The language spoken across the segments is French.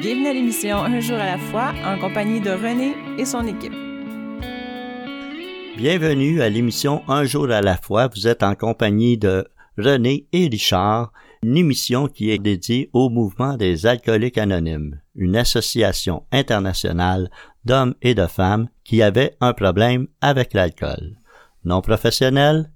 Bienvenue à l'émission Un jour à la fois en compagnie de René et son équipe. Bienvenue à l'émission Un jour à la fois. Vous êtes en compagnie de René et Richard, une émission qui est dédiée au mouvement des alcooliques anonymes, une association internationale d'hommes et de femmes qui avaient un problème avec l'alcool. Non professionnels,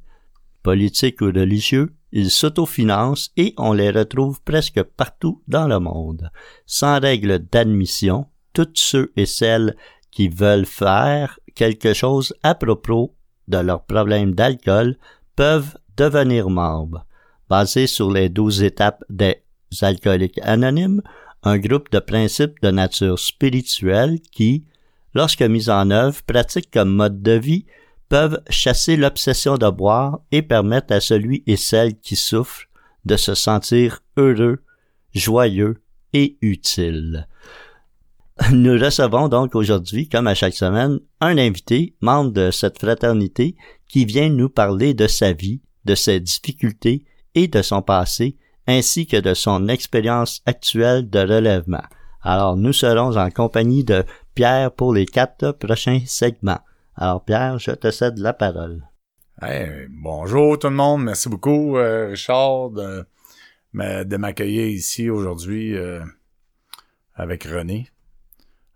politiques ou religieux, ils s'autofinancent et on les retrouve presque partout dans le monde. Sans règle d'admission, tous ceux et celles qui veulent faire quelque chose à propos de leur problème d'alcool peuvent devenir membres. Basé sur les douze étapes des alcooliques anonymes, un groupe de principes de nature spirituelle qui, lorsque mis en œuvre, pratiquent comme mode de vie peuvent chasser l'obsession de boire et permettre à celui et celle qui souffrent de se sentir heureux, joyeux et utile. Nous recevons donc aujourd'hui, comme à chaque semaine, un invité, membre de cette fraternité, qui vient nous parler de sa vie, de ses difficultés et de son passé, ainsi que de son expérience actuelle de relèvement. Alors, nous serons en compagnie de Pierre pour les quatre prochains segments. Alors Pierre, je te cède la parole. bonjour tout le monde, merci beaucoup euh, Richard de, m'accueillir ici aujourd'hui euh, avec René.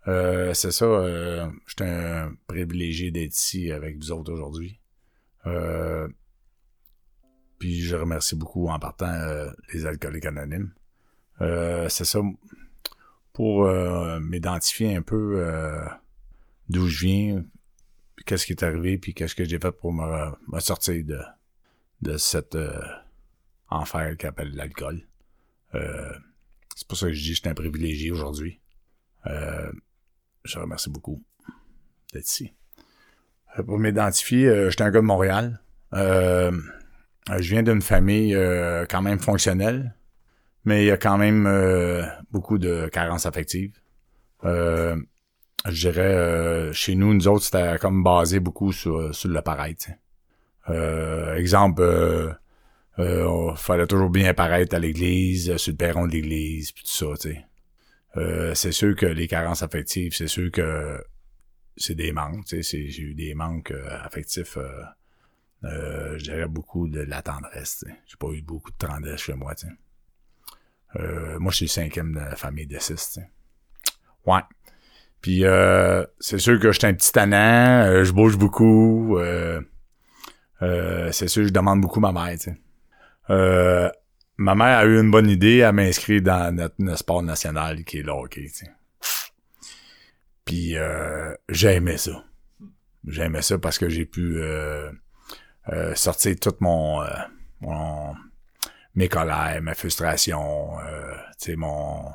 Euh, c'est ça, euh, je suis un privilégié d'être ici avec vous autres aujourd'hui. puis je remercie beaucoup en partant les alcooliques anonymes. c'est ça, pour m'identifier un peu d'où je viens, qu'est-ce qui est arrivé, puis qu'est-ce que j'ai fait pour me, me, sortir de, de cet euh, enfer qu'appelle l'alcool. Euh, c'est pour ça que je dis que je un privilégié aujourd'hui. Euh, je remercie beaucoup d'être ici. Euh, pour m'identifier, euh, j'étais un gars de Montréal. Euh, je viens d'une famille quand même fonctionnelle, mais il y a quand même beaucoup de carences affectives. Euh, je dirais, euh, chez nous, nous autres, c'était comme basé beaucoup sur, sur le pareil. Euh, exemple, euh, euh, fallait toujours bien paraître à l'église, sur le perron de l'église, puis tout ça, tu sais. Euh, c'est sûr que les carences affectives, c'est sûr que c'est des manques, tu sais. J'ai eu des manques affectifs, je dirais beaucoup de la tendresse, tu sais. J'ai pas eu beaucoup de tendresse chez moi, tu sais. moi, je suis le cinquième de la famille de six, tu sais. Ouais. Puis euh, c'est sûr que je suis un petit tannant, euh, je bouge beaucoup. Euh, c'est sûr que je demande beaucoup ma mère, sais. ma mère a eu une bonne idée à m'inscrire dans notre, sport national qui est le hockey, tu sais. Puis j'aimais ça. J'aimais ça parce que j'ai pu sortir tout mon, mon mes colères, ma frustration, sais, mon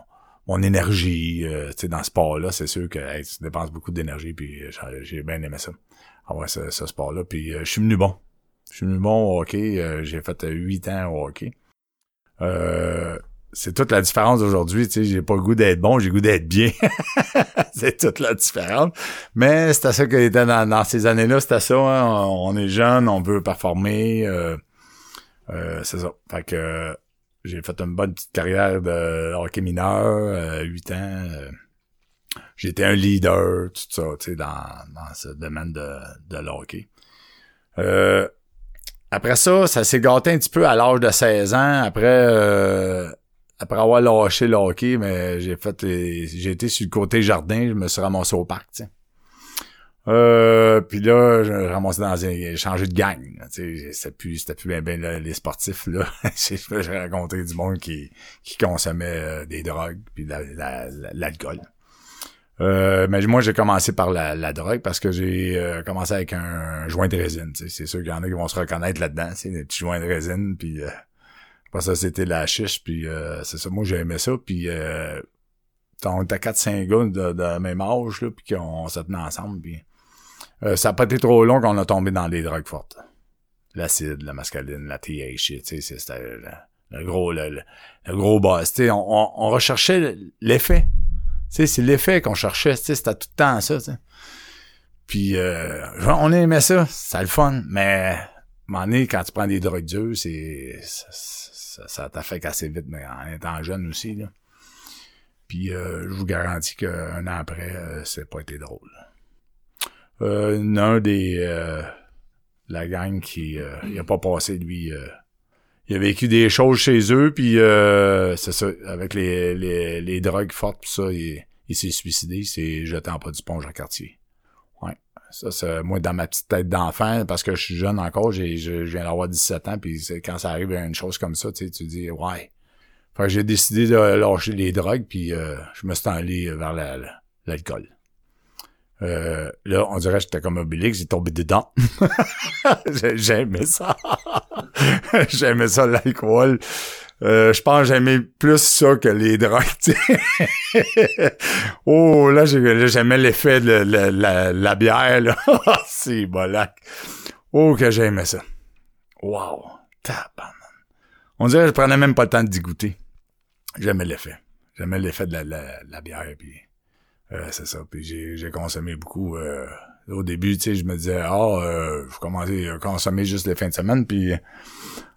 mon énergie euh, dans ce sport-là, c'est sûr que hey, tu dépenses beaucoup d'énergie, puis euh, j'ai bien aimé ça. Avoir ce, ce sport-là. Puis euh, je suis venu bon. Je suis venu bon au hockey. j'ai fait huit ans au hockey. c'est toute la différence d'aujourd'hui. Tu sais, j'ai pas le goût d'être bon, j'ai goût d'être bien. c'est toute la différence. Mais c'était ça que était dans, dans ces années-là, c'était ça. Hein. On, est jeune, on veut performer. c'est ça. Fait que j'ai fait une bonne petite carrière de hockey mineur, euh, 8 ans. Euh, J'étais un leader, tout ça, tu sais, dans, dans ce domaine de, de hockey. Euh, après ça, ça s'est gâté un petit peu à l'âge de 16 ans. Après, euh, après avoir lâché le hockey, mais j'ai fait j'ai été sur le côté jardin, je me suis ramassé au parc, tu sais. Euh, puis là, je ramassé dans un, j'ai changé de gang. C'était plus, c'était plus bien, bien les sportifs là. j'ai rencontré du monde qui, qui consommait euh, des drogues puis l'alcool. La, euh, mais moi, j'ai commencé par la, la, drogue parce que j'ai euh, commencé avec un, joint de résine. C'est sûr qu'il y en a qui vont se reconnaître là-dedans. C'est des petits joints de résine. Puis euh, après ça, c'était la chiche. Puis c'est ça, moi, j'ai aimé ça. Puis on était 4-5 gars de, de, même âge, là, puis qu'on se tenait ensemble. Puis euh, ça n'a pas été trop long qu'on a tombé dans des drogues fortes. L'acide, la mascaline, la THC, tu sais, c'était le, gros, le, gros boss. Tu sais, on, recherchait l'effet. Tu sais, c'est l'effet qu'on cherchait, tu sais, c'était tout le temps ça, tu. Puis, euh, on aimait ça, c'est le fun, mais, moment donné, quand tu prends des drogues dures, c'est, ça, ça, t'affecte assez vite, mais en étant jeune aussi, là. Puis euh, je vous garantis qu'un an après, euh, c'est pas été drôle. Euh, un des euh, la gang qui euh, il a pas passé lui euh, il a vécu des choses chez eux puis euh, c'est ça avec les, les, les drogues fortes pis ça il, s'est suicidé il s'est jeté en pas du pont à quartier ouais ça c'est moi dans ma petite tête d'enfant parce que je suis jeune encore j'ai je, je viens d'avoir 17 ans puis quand ça arrive à une chose comme ça tu tu dis ouais. Fait que j'ai décidé de lâcher les drogues puis euh, je me suis allé vers la- la- l'alcool euh, là, on dirait que j'étais comme Obélix, j'ai tombé dedans. J'ai- J'aimais ça. J'aimais ça, l'alcool. Euh, je pense que j'aimais plus ça que les drogues. oh, là, j'ai- là, j'aimais l'effet de la, bière. là. C'est bolac. Oh, que j'aimais ça. Wow. Tabarnak. On dirait que je prenais même pas le temps d'y goûter. J'aimais l'effet. J'aimais l'effet de la, la, la bière. Puis euh, c'est ça. Puis j'ai, consommé beaucoup. euh, au début, tu sais, je me disais, ah, euh, je commençais à consommer juste les fins de semaine. Puis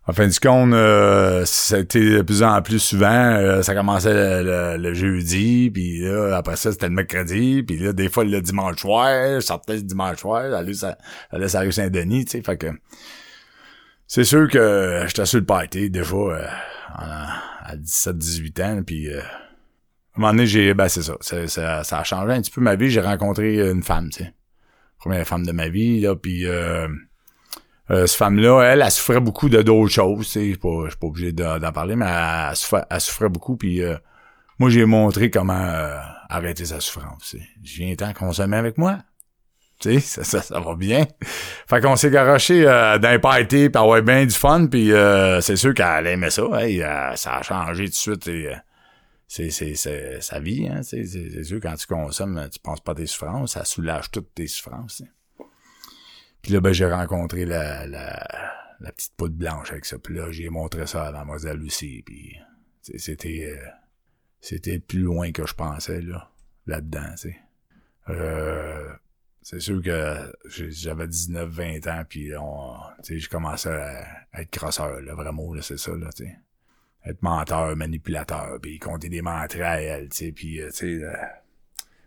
en fin du compte, euh, ça de plus en plus souvent. euh, ça commençait le, le- le jeudi, puis là, après ça, c'était le mercredi. Puis là, des fois, le dimanche soir, je sortais le dimanche soir, j'allais sur la rue Saint-Denis, tu sais. Fait que c'est sûr que j'étais sur le party déjà euh, à, à 17-18 ans. Puis euh, à un moment donné, j'ai, ben c'est ça, ça, ça, a changé un petit peu ma vie. J'ai rencontré une femme, tu sais. Première femme de ma vie, là, puis euh, euh, cette femme-là, elle, elle souffrait beaucoup de d'autres choses, tu sais. Je suis pas, pas obligé d'en parler, mais elle, elle souffrait, elle souffrait beaucoup, puis euh, moi, j'ai montré comment euh, arrêter sa souffrance. tu sais. Je viens temps consommer avec moi. Tu sais, ça, ça, ça va bien. Fait qu'on s'est garoché euh, dans un party, pis avoir bien du fun, puis euh, c'est sûr qu'elle aimait ça. Ça a changé tout de suite. C'est, sa vie, hein. C'est, c'est, sûr, quand tu consommes, tu penses pas à tes souffrances, ça soulage toutes tes souffrances. sais. Puis là, ben, j'ai rencontré la, la, petite poudre blanche avec ça. Puis là, j'ai montré ça à mademoiselle Lucie. Puis c'était euh, c'était plus loin que je pensais, là, là-dedans, tu. Euh, c'est sûr que j'avais 19-20 ans, puis on, je commençais à, à être crosseur, le vrai mot, là, c'est ça, là, tu sais. Être menteur, manipulateur, puis compter des mentraits à elle, tu sais, puis, euh, tu sais, euh,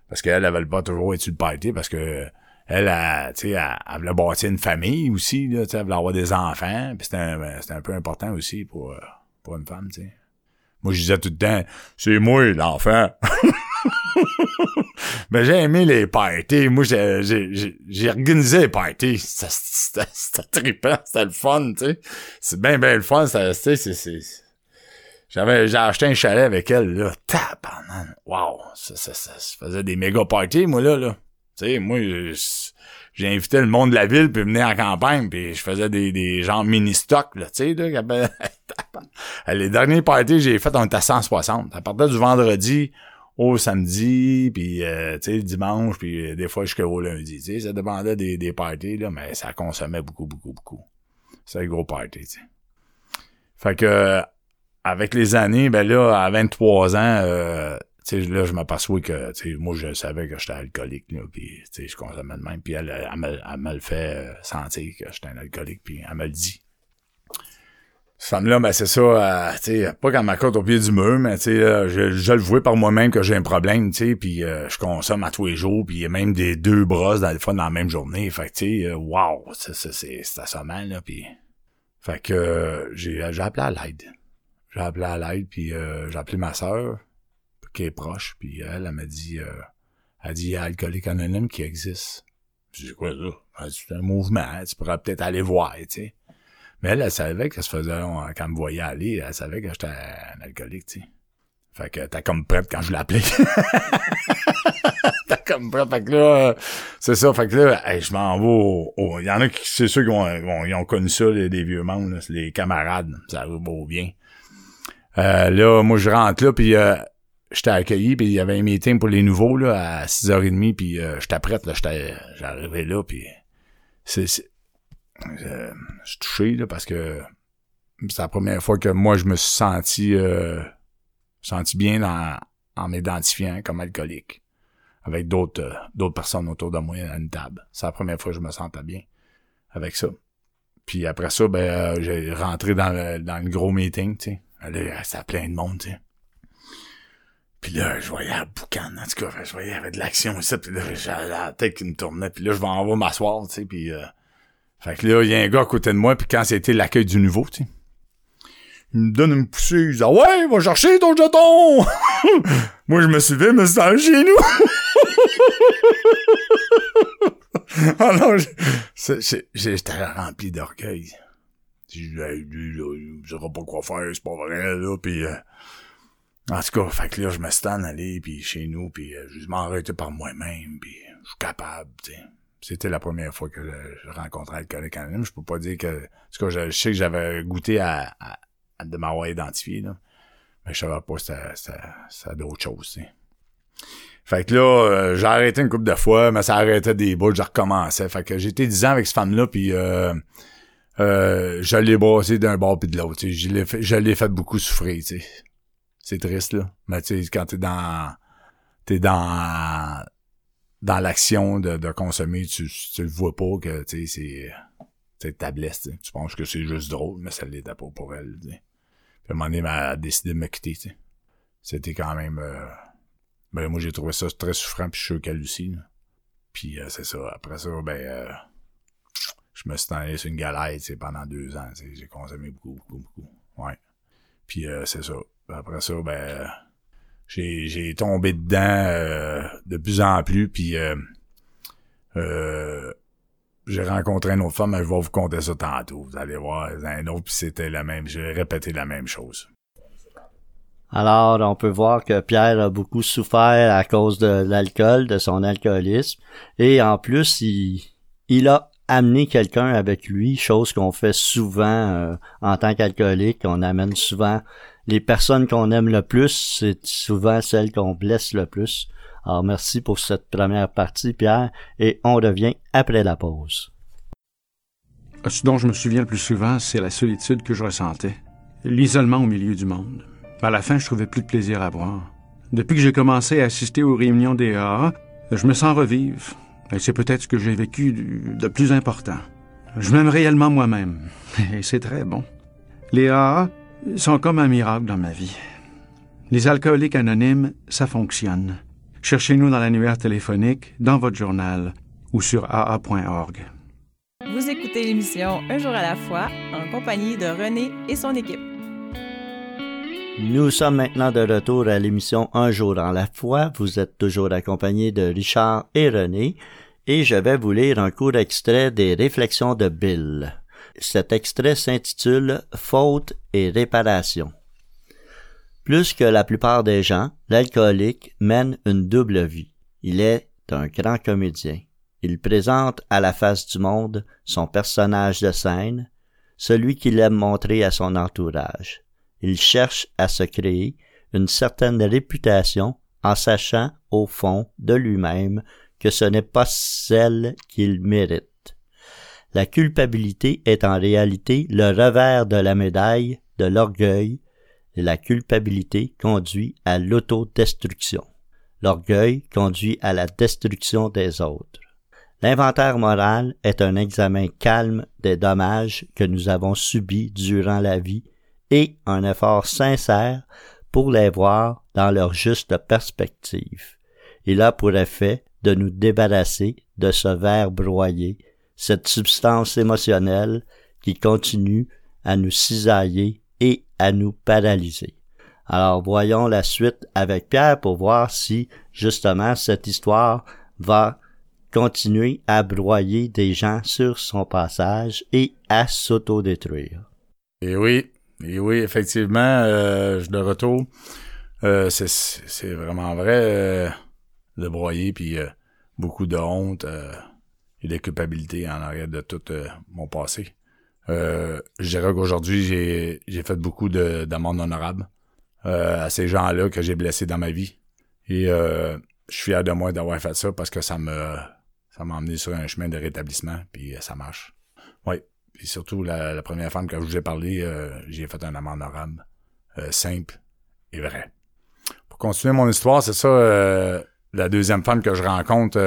parce qu'elle, elle avait pas toujours être sur le party, parce que elle, elle, tu sais, elle, elle voulait bâtir une famille aussi, là, tu sais, elle voulait avoir des enfants, puis c'était un, c'était un peu important aussi pour, euh, pour une femme, tu sais. Moi, je disais tout le temps, c'est moi, l'enfant. Mais j'ai aimé les parties. Moi, j'ai, organisé les parties. C'était, c'était trippant, c'était le fun, tu sais. C'est bien, bien le fun. Ça, tu sais, c'est, c'est... J'avais, j'ai acheté un chalet avec elle, là. Tabarnan. Wow. Ça, ça, ça, ça faisait des méga parties, moi, là, là. Tu sais, moi, j'ai invité le monde de la ville puis venir en campagne puis je faisais des, des genres mini-stocks, là, tu sais, appellent- Les derniers parties j'ai fait, on était à 160. À partir du vendredi au samedi, puis euh, tu sais, le dimanche, puis euh, des fois jusqu'au lundi. Tu sais, ça dépendait des, des parties, là, mais ça consommait beaucoup, beaucoup, beaucoup. C'est un gros party, tu sais. Fait que euh, avec les années, ben là, à 23 ans, euh, là, je m'aperçois que, moi, je savais que j'étais alcoolique, là, puis, je consommais de même, puis elle, elle, me, elle me le fait euh, sentir que j'étais un alcoolique, puis elle me le dit. Cette femme-là, ben c'est ça, euh, pas qu'elle m'accorde au pied du mur, mais euh, je, je le vois par moi-même que j'ai un problème, tu sais, puis euh, je consomme à tous les jours, puis même des deux brosses dans, des fois dans la même journée, fait tu sais, euh, wow, c'est assommant, là, puis... Fait que euh, j'ai appelé à l'aide. J'ai appelé à l'aide, puis euh, j'ai appelé ma sœur, qui est proche, puis elle, elle m'a dit, euh, elle dit, il y a Alcoolique Anonyme qui existe. J'ai dit, quoi ça? Dit, C'est un mouvement, tu pourrais peut-être aller voir, tu sais. Mais elle, elle savait que ça se faisait, quand elle me voyait aller, elle savait que j'étais un alcoolique, tu sais. Fait que t'as comme prête quand je l'ai appelé. t'as comme prête. Fait que là, c'est ça. Fait que là, je m'en vais au, Il y en a qui, c'est sûr qu'ils ont, ont- ont connu ça, les, vieux membres, les camarades. Ça va beau bien. Euh, là, moi, je rentre là, puis euh, j'étais accueilli, puis il y avait un meeting pour les nouveaux, là, à 6h30, puis euh, j'étais prête, là, j'étais, j'arrivais là, puis c'est, euh, je suis touché, là, parce que c'est la première fois que moi, je me suis senti, euh, senti bien dans, en m'identifiant comme alcoolique, avec d'autres, d'autres personnes autour de moi à une table. C'est la première fois que je me sentais bien avec ça. Puis après ça, ben, j'ai rentré dans le, dans le gros meeting, tu sais. Là, c'était plein de monde, tu sais. Puis là, je voyais la boucan, en tout cas, je voyais, il y avait de l'action ici, puis là, j'avais la tête qui me tournait, puis là, je vais en haut m'asseoir, tu sais, puis... Euh, fait que là, il y a un gars à côté de moi, puis quand c'était l'accueil du nouveau, tu sais, il me donne une poussée, il dit ah « Ouais, va chercher ton jeton! » Moi, je me levé, mais c'était chez nous! ah non, j'étais rempli d'orgueil. Je sais pas quoi faire, c'est pas vrai, là, puis... Euh, en tout cas, fait que là, je me en allé, puis chez nous, puis euh, je m'arrêtais par moi-même, puis je suis capable, tu sais. C'était la première fois que je, rencontrais le anonyme. Je peux pas dire que... En tout cas, je, sais que j'avais goûté à, à, de m'avoir identifié, là. Mais je savais pas que c'était d'autres choses, tu sais. Fait que là, euh, j'ai arrêté une couple de fois, mais ça arrêtait des boules, je recommençais. Fait que j'étais 10 ans avec cette femme-là, puis euh, euh, je l'ai brassé d'un bord puis de l'autre. Je l'ai fait, beaucoup souffrir, tu. C'est triste, là. Mais tu sais, quand t'es dans. T'es dans. Dans l'action de, de consommer, tu, tu le vois pas que tu sais, c'est. Ta blesse, tu penses que c'est juste drôle, mais ça l'était pas pour elle. Puis à un moment donné, elle a décidé de me quitter. C'était quand même. Euh, ben moi j'ai trouvé ça très souffrant puis je suis sûr qu'elle aussi. Puis euh, c'est ça. Après ça, ben euh, je me suis allé sur une galette pendant deux ans. J'ai consommé beaucoup, beaucoup, beaucoup. Ouais. Puis euh, c'est ça. Après ça, ben j'ai, tombé dedans de plus en plus. Puis j'ai rencontré une autre femme, mais je vais vous conter ça tantôt. Vous allez voir, un autre, puis c'était la même. J'ai répété la même chose. Alors, on peut voir que Pierre a beaucoup souffert à cause de l'alcool, de son alcoolisme, et en plus, il, il a amené quelqu'un avec lui, chose qu'on fait souvent euh, en tant qu'alcoolique, on amène souvent les personnes qu'on aime le plus, c'est souvent celles qu'on blesse le plus. Alors merci pour cette première partie, Pierre, et on revient après la pause. Ce dont je me souviens le plus souvent, c'est la solitude que je ressentais, l'isolement au milieu du monde. À la fin, je trouvais plus de plaisir à boire. Depuis que j'ai commencé à assister aux réunions des AA, je me sens revivre. C'est peut-être ce que j'ai vécu de plus important. Je m'aime réellement moi-même. Et c'est très bon. Les AA sont comme un miracle dans ma vie. Les alcooliques anonymes, ça fonctionne. Cherchez-nous dans l'annuaire téléphonique, dans votre journal ou sur aa.org. Vous écoutez l'émission Un jour à la fois en compagnie de René et son équipe. Nous sommes maintenant de retour à l'émission Un jour en la foi. Vous êtes toujours accompagné de Richard et René et je vais vous lire un court extrait des réflexions de Bill. Cet extrait s'intitule Faute et réparation. Plus que la plupart des gens, l'alcoolique mène une double vie. Il est un grand comédien. Il présente à la face du monde son personnage de scène, celui qu'il aime montrer à son entourage. Il cherche à se créer une certaine réputation en sachant au fond de lui-même que ce n'est pas celle qu'il mérite. La culpabilité est en réalité le revers de la médaille de l'orgueil et la culpabilité conduit à l'autodestruction. L'orgueil conduit à la destruction des autres. L'inventaire moral est un examen calme des dommages que nous avons subis durant la vie et un effort sincère pour les voir dans leur juste perspective. Il a pour effet de nous débarrasser de ce verre broyé, cette substance émotionnelle qui continue à nous cisailler et à nous paralyser. Alors voyons la suite avec Pierre pour voir si justement cette histoire va continuer à broyer des gens sur son passage et à s'autodétruire. Et oui, et oui, effectivement, euh, je de retour. Euh, c'est vraiment vrai euh, de broyer puis euh, beaucoup de honte et de culpabilité en arrière de tout mon passé. je dirais qu'aujourd'hui, j'ai j'ai fait beaucoup d'amendes honorables à ces gens-là que j'ai blessés dans ma vie. Et je suis fier de moi d'avoir fait ça parce que ça me ça m'a emmené sur un chemin de rétablissement, puis ça marche. Oui. Et surtout, la, première femme que je vous ai parlé, euh, j'ai fait un amant honorable, euh, simple et vrai. Pour continuer mon histoire, c'est ça, euh, la deuxième femme que je rencontre,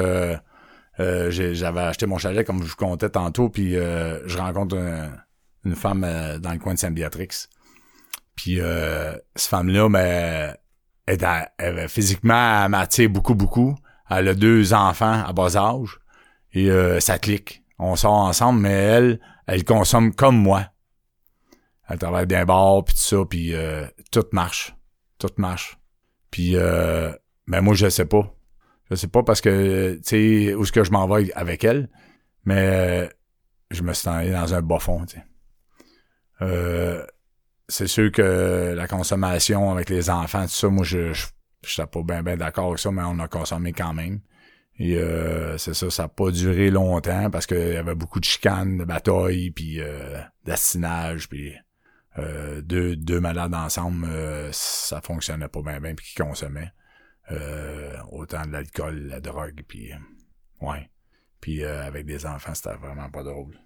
j'avais acheté mon chalet, comme je vous comptais tantôt, puis je rencontre une femme dans le coin de Saint-Béatrix. Puis cette femme-là, ben, elle, elle- physiquement, elle m'attire beaucoup, beaucoup. Elle a deux enfants à bas âge. Et euh, ça clique. On sort ensemble, mais elle, elle consomme comme moi. Elle travaille d'un bar, puis tout ça, puis euh, tout marche. Tout marche. Puis, euh, ben moi, je sais pas. Je sais pas parce que, tu sais, où est-ce que je m'en vais avec elle, mais euh, je me suis allé dans un bas fond. Euh, c'est sûr que la consommation avec les enfants, tout ça, moi, je je j'étais pas bien ben, d'accord avec ça, mais on a consommé quand même. Et euh, c'est ça, ça n'a pas duré longtemps parce qu'il y avait beaucoup de chicanes, de batailles, puis euh, d'astinage, puis euh, deux, deux malades ensemble, euh, ça fonctionnait pas bien bien, puis qui consommaient. Euh, autant de l'alcool, la drogue, puis euh, ouais. Puis avec des enfants, c'était vraiment pas drôle.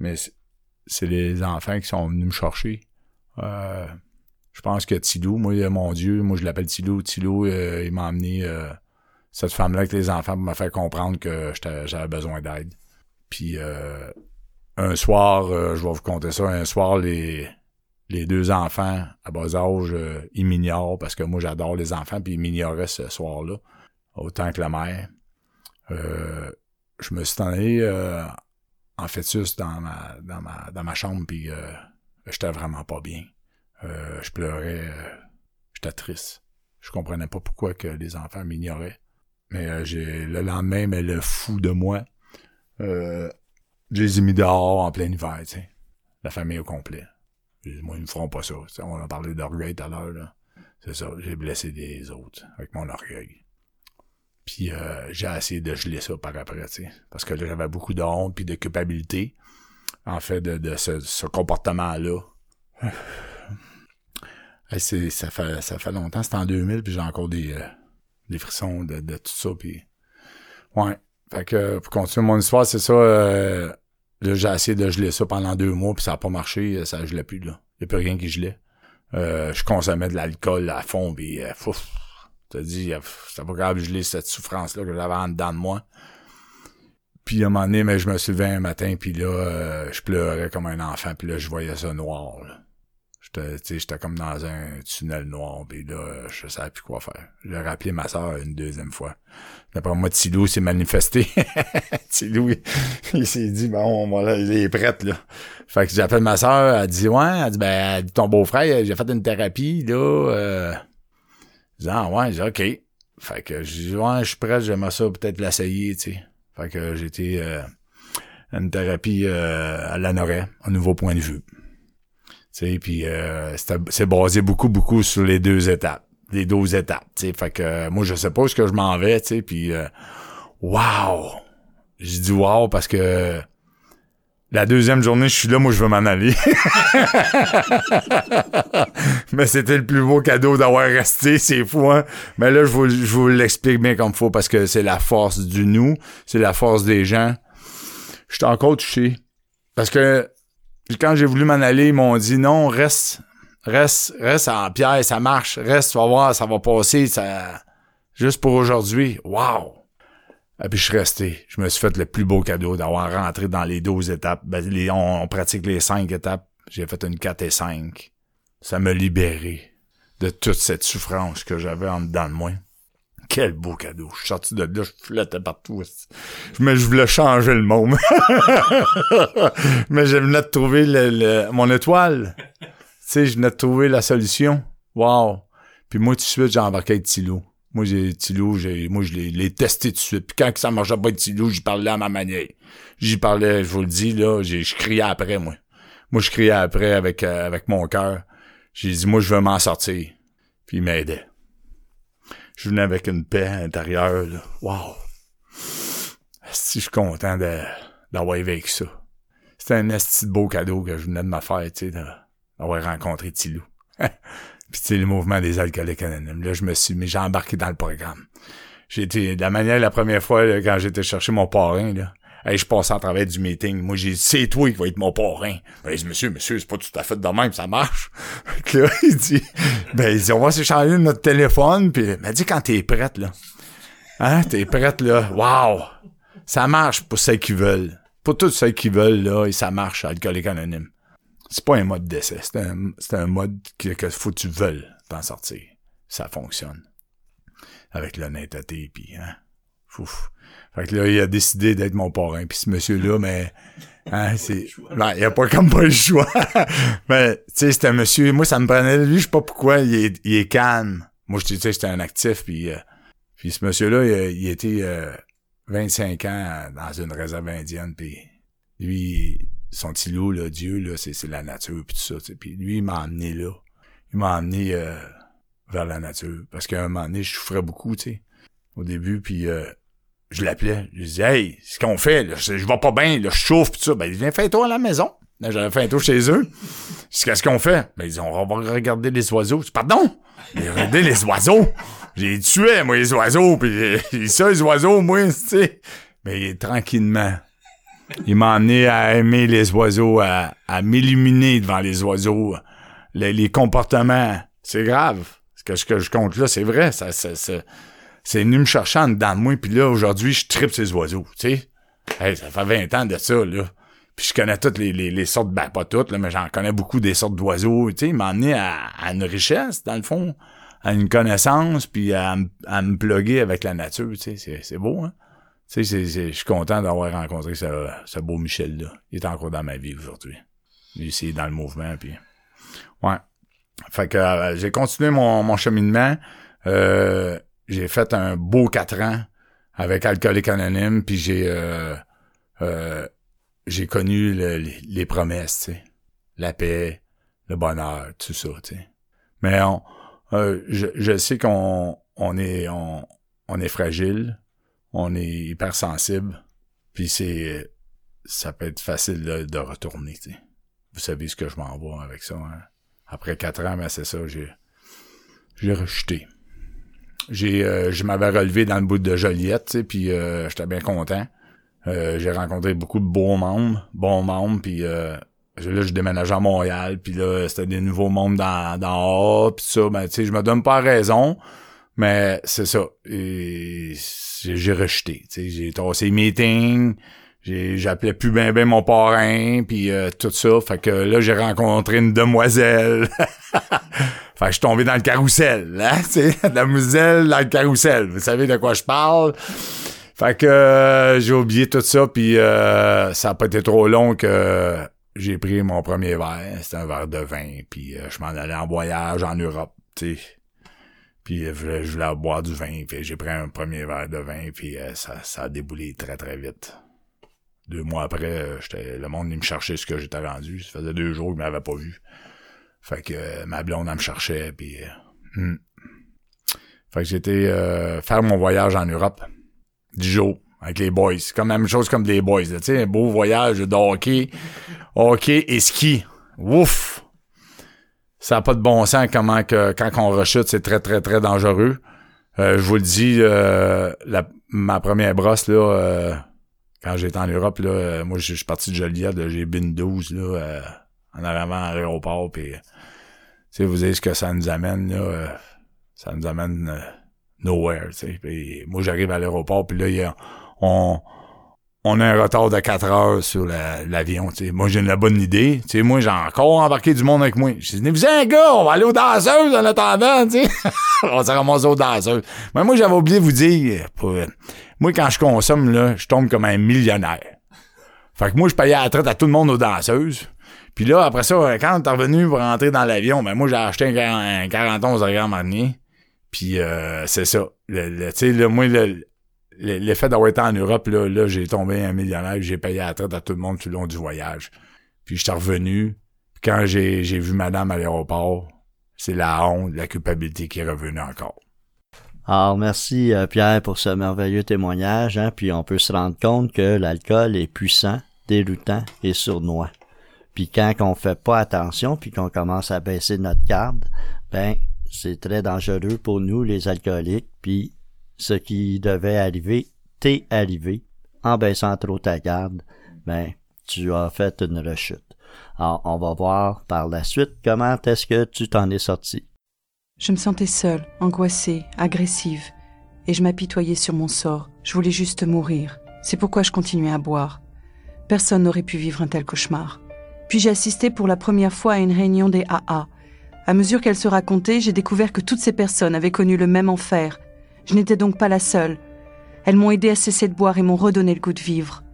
Mais c'est- les enfants qui sont venus me chercher. Je pense que Tilou, moi, mon Dieu, moi je l'appelle Tilou. Tilou, il m'a euh, cette femme-là avec les enfants pour me faire comprendre que j'avais besoin d'aide. Puis euh, un soir, euh, je vais vous conter ça, un soir, les, les deux enfants à bas âge, euh, ils m'ignorent parce que moi j'adore les enfants, puis ils m'ignoraient ce soir-là, autant que la mère. Euh, je me suis allé euh, en fœtus dans ma, dans ma, dans ma chambre, puis j'étais vraiment pas bien. Je pleurais, j'étais triste. Je comprenais pas pourquoi que les enfants m'ignoraient. Mais euh, le lendemain, mais le fou de moi, euh, je les ai mis dehors en plein hiver, tu sais. La famille au complet. Moi, ils ne feront pas ça. On a parlé d'orgueil tout à l'heure. C'est ça, j'ai blessé des autres avec mon orgueil. Puis euh, j'ai essayé de geler ça par après, tu sais. Parce que là, j'avais beaucoup de honte puis de culpabilité, en fait, de, de ce, ce comportement-là. Ça, fait, ça fait longtemps, c'était en 2000, puis j'ai encore des, euh, des frissons de, de tout ça, puis... Ouais. Fait que, pour continuer mon histoire, c'est ça, euh, j'ai essayé de geler ça pendant deux mois, puis ça a pas marché, ça gelait plus, là. Il a plus rien qui gelait. Euh, je consommais de l'alcool à fond, puis euh, fouf, t'as dit, euh, c'était pas grave de geler cette souffrance-là que j'avais en dedans de moi. Puis à un moment donné, mais je me suis levé un matin, puis là, euh, je pleurais comme un enfant, puis là, je voyais ça noir, là. J'étais, j'étais comme dans un tunnel noir, puis là, je savais plus quoi faire. J'ai rappelé ma soeur une deuxième fois. D'après moi, Tilou s'est manifesté. Tilou, il, s'est dit, bon, voilà, il est prêt, là. Fait que j'appelle ma soeur, elle dit, ouais, elle dit, ben, elle dit, ton beau-frère, j'ai fait une thérapie, là, euh... Je dis, ah, ouais, j'ai OK. Fait que je dis, ouais, je suis prêt, j'aimerais ça peut-être l'essayer, tu sais. Fait que été euh, une thérapie euh, à l'anoret, un nouveau point de vue. Puis euh, c'est basé beaucoup, beaucoup sur les deux étapes, les 12 étapes, tu sais. Fait que euh, moi, je sais pas où est-ce que je m'en vais, tu sais, puis euh, wow! J'ai dit wow parce que la deuxième journée, je suis là, moi, je veux m'en aller. Mais c'était le plus beau cadeau d'avoir resté, c'est fou, hein? Mais là, je vous, je vous l'explique bien comme faut parce que c'est la force du nous, c'est la force des gens. Je suis encore touché. Parce que quand j'ai voulu m'en aller, ils m'ont dit non, reste, reste, reste en pierre, ça marche, reste, tu vas voir, ça va passer, ça, juste pour aujourd'hui. Wow! Et puis je suis resté. Je me suis fait le plus beau cadeau d'avoir rentré dans les 12 étapes. Ben, on, on pratique les 5 étapes. J'ai fait une 4 et 5. Ça m'a libéré de toute cette souffrance que j'avais en dedans de moi. Quel beau cadeau. Je suis sorti de là, je flottais partout. Mais je voulais changer le monde. Mais je venais de trouver le, le- mon étoile. Tu sais, je venais de trouver la solution. Wow. Puis moi, tout de suite, j'ai embarqué avec Tilo. Moi, j'ai Tilo, j'ai, moi, je l'ai, testé tout de suite. Puis quand ça marchait pas avec Tilo, j'y parlais à ma manière. J'y parlais, je vous le dis, là, je criais après, moi. Moi, je criais après avec, euh, avec mon cœur. J'ai dit, moi, je veux m'en sortir. Puis il m'aidait. Je venais avec une paix intérieure, là. Wow. Si je suis content d'avoir vécu ça. C'était un esti de beau cadeau que je venais de me tu sais, d'avoir rencontré Tilou. Puis tu sais, le mouvement des alcooliques anonymes. Là, je me suis mis, j'ai embarqué dans le programme. J'ai été, de la manière, la première fois, là, quand j'étais chercher mon parrain, là, hey, je passais à travers du meeting. Moi, j'ai dit, c'est toi qui va être mon parrain. Ben, il dit, monsieur, monsieur, c'est pas tout à fait de même, ça marche. Là, il dit, ben, il dit, on va s'échanger notre téléphone, puis il m'a dit, quand t'es prête, là. Hein, t'es prête, là. Wow! Ça marche pour ceux qui veulent. Pour tous ceux qui veulent, là, et ça marche, alcoolique anonyme. C'est pas un mode d'essai, c'est un, un mode que, que faut que tu veuilles t'en sortir. ça fonctionne. Avec l'honnêteté, puis hein. Fouf. Fait que là, il a décidé d'être mon parrain. Puis ce monsieur-là, mais hein, c'est. Ben, il a pas comme pas le choix. mais tu sais, c'était un monsieur. Moi, ça me prenait. Lui, je sais pas pourquoi. Il est, il est calme. Moi, je sais, j'étais un actif. Puis, euh, puis ce monsieur-là, il, il était euh, 25 ans dans une réserve indienne. Puis lui, son petit loup, là, Dieu, là, c'est, c'est la nature. Puis tout ça. Puis lui, il m'a emmené là. Il m'a emmené euh, vers la nature. Parce qu'à un moment donné, je souffrais beaucoup, tu sais, au début. Puis euh, je l'appelais. Je lui disais, hey, ce qu'on fait, là, je, je vais pas bien, je chauffe, pis ça. Ben, il vient faire toi à la maison. Là, j'avais fait un tour chez eux. Qu'est-ce qu'on fait? Ben, ils disent, on va regarder les oiseaux. Je dis, pardon? Regardez les oiseaux. J'ai tué, moi, les oiseaux, pis ça, les oiseaux, moi, tu sais. Mais tranquillement, il m'a amené à aimer les oiseaux, à, à m'illuminer devant les oiseaux. Les, les comportements, c'est grave. Ce que, ce que je compte là, c'est vrai. Ça, ça, ça c'est venu me chercher en dedans de moi. Puis là, aujourd'hui, je tripe ces oiseaux, tu sais. Ça fait 20 ans de ça, là. Puis je connais toutes les, les, les sortes, ben pas toutes, là, mais j'en connais beaucoup des sortes d'oiseaux. Tu sais, il m'a amené à, à, une richesse, dans le fond, à une connaissance, puis à, à me plugger avec la nature, tu sais. C'est beau, hein? Tu sais, je suis content d'avoir rencontré ce, ce beau Michel-là. Il est encore dans ma vie aujourd'hui. Lui, c'est dans le mouvement, puis... Ouais. Fait que euh, j'ai continué mon, mon cheminement. Euh, j'ai fait un beau quatre ans avec Alcoolique Anonyme, puis j'ai euh, euh, j'ai connu le, les, promesses, la paix, le bonheur, tout ça. Mais on, euh, je, je sais qu'on on est on, on est fragile, on est hypersensible, puis c'est ça peut être facile de, retourner. Vous savez ce que je m'en vais avec ça. Hein? Après quatre ans, ben c'est ça, j'ai j'ai rejeté j'ai euh, je m'avais relevé dans le bout de Joliette, puis euh, j'étais bien content. Euh, j'ai rencontré beaucoup de bons membres, bons membres, puis euh, là je déménageais à Montréal, puis là c'était des nouveaux membres dans dans puis ça, ben tu sais, je me donne pas raison, mais c'est ça. Et j'ai rejeté, tu sais, j'ai tassé les meetings, j'appelais plus ben ben mon parrain puis euh, tout ça. Fait que là j'ai rencontré une demoiselle. Fait que je suis tombé dans le carrousel hein la muselle dans le carrousel. Vous savez de quoi je parle? Fait que euh, j'ai oublié tout ça puis euh, ça a pas été trop long que j'ai pris mon premier verre. C'était un verre de vin puis je m'en allais en voyage en Europe tu sais. Puis je voulais, je voulais boire du vin puis j'ai pris un premier verre de vin puis ça, ça a déboulé très très vite deux mois après, euh, j'étais, le monde venait me chercher ce que j'étais rendu. Ça faisait deux jours qu'il m'avait pas vu. Fait que euh, ma blonde, elle me cherchait, puis... Euh, hmm. Fait que j'étais faire mon voyage en Europe. Du jour, avec les boys. Comme la même chose comme des boys. Tu un beau voyage de hockey, hockey et ski. Ouf! Ça n'a pas de bon sens comment que quand on rechute, c'est très, très, très dangereux. je vous le dis, la, ma première brosse, là quand j'étais en Europe, là, euh, moi, je suis parti de Joliette, j'ai bin 12, là, euh, en arrivant à l'aéroport, puis, tu sais, vous savez ce que ça nous amène, là, euh, ça nous amène nowhere, tu sais. moi, j'arrive à l'aéroport, puis là, on, on a un retard de 4 heures sur l'avion, tu sais. Moi, j'ai une bonne idée, tu sais, moi, j'ai encore embarqué du monde avec moi. Je dis, vous un gars, on va aller aux danseuses en attendant, tu on s'est ramassé aux danseuses. Mais moi, j'avais oublié de vous dire, pour, moi, quand je consomme, là, je tombe comme un millionnaire. Fait que moi, je payais la traite à tout le monde aux danseuses. Puis là, après ça, quand on est revenu pour rentrer dans l'avion, ben moi, j'ai acheté un, 41 à Grand Marnier. Puis euh, c'est ça. Le, tu sais, moi, l'effet d'avoir été en Europe, là, là j'ai tombé un millionnaire, j'ai payé la traite à tout le monde tout le long du voyage. Puis j'étais revenu. Puis quand j'ai vu madame à l'aéroport, c'est la honte, la culpabilité qui est revenue encore. Alors, merci euh, Pierre pour ce merveilleux témoignage. Hein, puis on peut se rendre compte que l'alcool est puissant, déroutant et sournois. Puis quand on fait pas attention, puis qu'on commence à baisser notre garde, ben c'est très dangereux pour nous les alcooliques. Puis ce qui devait arriver t'est arrivé. En baissant trop ta garde, ben tu as fait une rechute. Alors on va voir par la suite comment est-ce que tu t'en es sorti. Je me sentais seule, angoissée, agressive, et je m'apitoyais sur mon sort. Je voulais juste mourir. C'est pourquoi je continuais à boire. Personne n'aurait pu vivre un tel cauchemar. Puis j'ai assisté pour la première fois à une réunion des AA, À mesure qu'elle se racontait, j'ai découvert que toutes ces personnes avaient connu le même enfer. Je n'étais donc pas la seule. Elles m'ont aidé à cesser de boire et m'ont redonné le goût de vivre.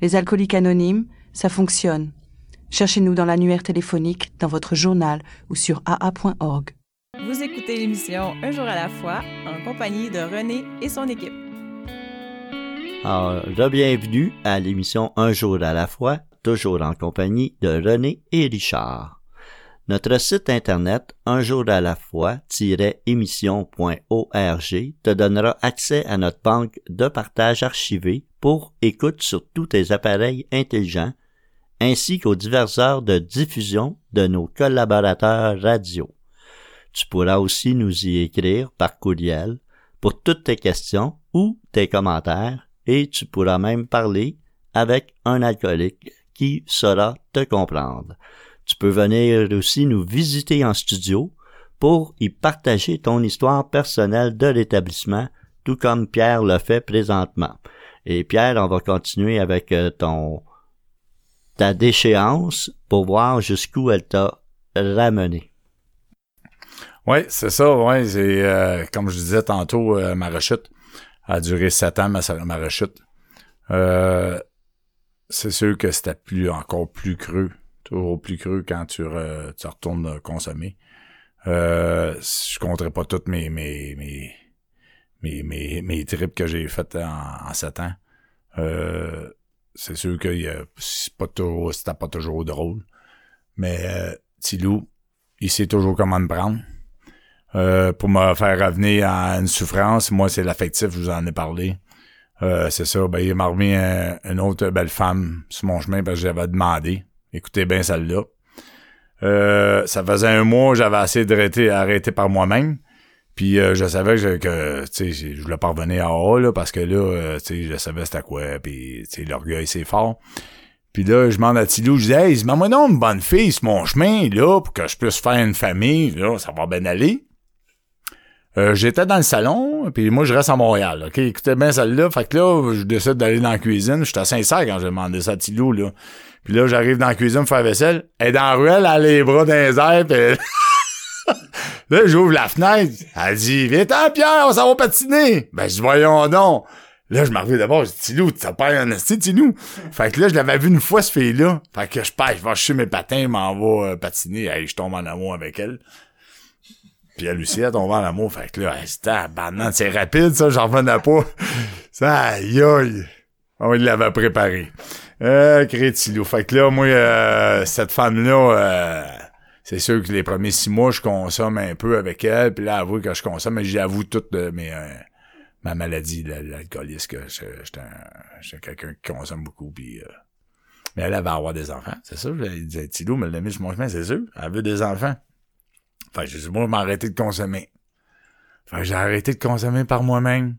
Les alcooliques anonymes, ça fonctionne. Cherchez-nous dans l'annuaire téléphonique, dans votre journal ou sur aa.org. Vous écoutez l'émission Un jour à la fois en compagnie de René et son équipe. Alors, bienvenue à l'émission Un jour à la fois, toujours en compagnie de René et Richard. Notre site internet un jour à la fois-émission.org te donnera accès à notre banque de partage archivée pour écoute sur tous tes appareils intelligents ainsi qu'aux diverses heures de diffusion de nos collaborateurs radio. Tu pourras aussi nous y écrire par courriel pour toutes tes questions ou tes commentaires et tu pourras même parler avec un alcoolique qui saura te comprendre. Tu peux venir aussi nous visiter en studio pour y partager ton histoire personnelle de l'établissement, tout comme Pierre le fait présentement. Et Pierre, on va continuer avec euh, ton ta déchéance pour voir jusqu'où elle t'a ramené. Oui, c'est ça, ouais, c'est euh, comme je disais tantôt, euh, ma rechute a duré sept ans, ma, rechute. Euh, c'est sûr que c'était plus encore plus creux, toujours plus creux quand tu, tu retournes consommer. je compterai pas toutes mes mes mes mes mes, trips que j'ai faites en, sept ans. c'est sûr que c'est pas toujours c'était pas toujours drôle. Mais euh, Tilou, il sait toujours comment me prendre. Euh, pour me faire revenir à une souffrance. Moi, c'est l'affectif, je vous en ai parlé. Euh, c'est ça, ben, il m'a remis une autre belle femme sur mon chemin parce que j'avais demandé. Écoutez bien celle-là. Euh, ça faisait un mois, j'avais assez de arrêter par moi-même. Puis je savais que, que je voulais pas revenir à haut là, parce que là, sais, je savais c'était quoi, puis l'orgueil c'est fort. Puis là, je demande à Tilou, je dis, hey, moi non une bonne fille sur mon chemin, là, pour que je puisse faire une famille, là, ça va bien aller. Euh, j'étais dans le salon, puis moi, je reste à Montréal. OK, écoutez bien celle-là. Fait que là, je décide d'aller dans la cuisine. J'étais sincère quand j'ai demandé ça à Tilou, là. Puis là, j'arrive dans la cuisine pour faire vaisselle. Elle est dans la ruelle, elle a les bras dans les airs, là, j'ouvre la fenêtre. Elle dit, viens-t'en, Pierre, on s'en va patiner. Ben, je dis, voyons donc. Là, je m'arrive d'abord, je dis, Tilou, t'as pas un esti, Tilou? Fait que là, je l'avais vu une fois, ce fille-là. Fait que je pars, je vais acheter mes patins, m'en va euh, patiner. Je tombe en amour avec elle. Puis elle aussi, elle tombe en amour. Fait que là, c'était c'est rapide, ça, j'en revenais pas. ça, aïe, aïe. On l'avait préparé. Euh, Crétilou. Fait que là, moi, euh, cette femme-là, euh, c'est sûr que les premiers six mois, je consomme un peu avec elle. Puis là, avoue que je consomme, mais j'avoue toutes mes... Euh, ma maladie, l'alcoolisme, que j'étais quelqu'un qui consomme beaucoup, puis... Euh, mais elle, va avoir des enfants, c'est ça. Elle disait, Tilo me l'a mis sur mon chemin, c'est sûr. Elle veut des enfants. Fait que je dis, moi, je arrêté de consommer. Fait que j'ai arrêté de consommer par moi-même.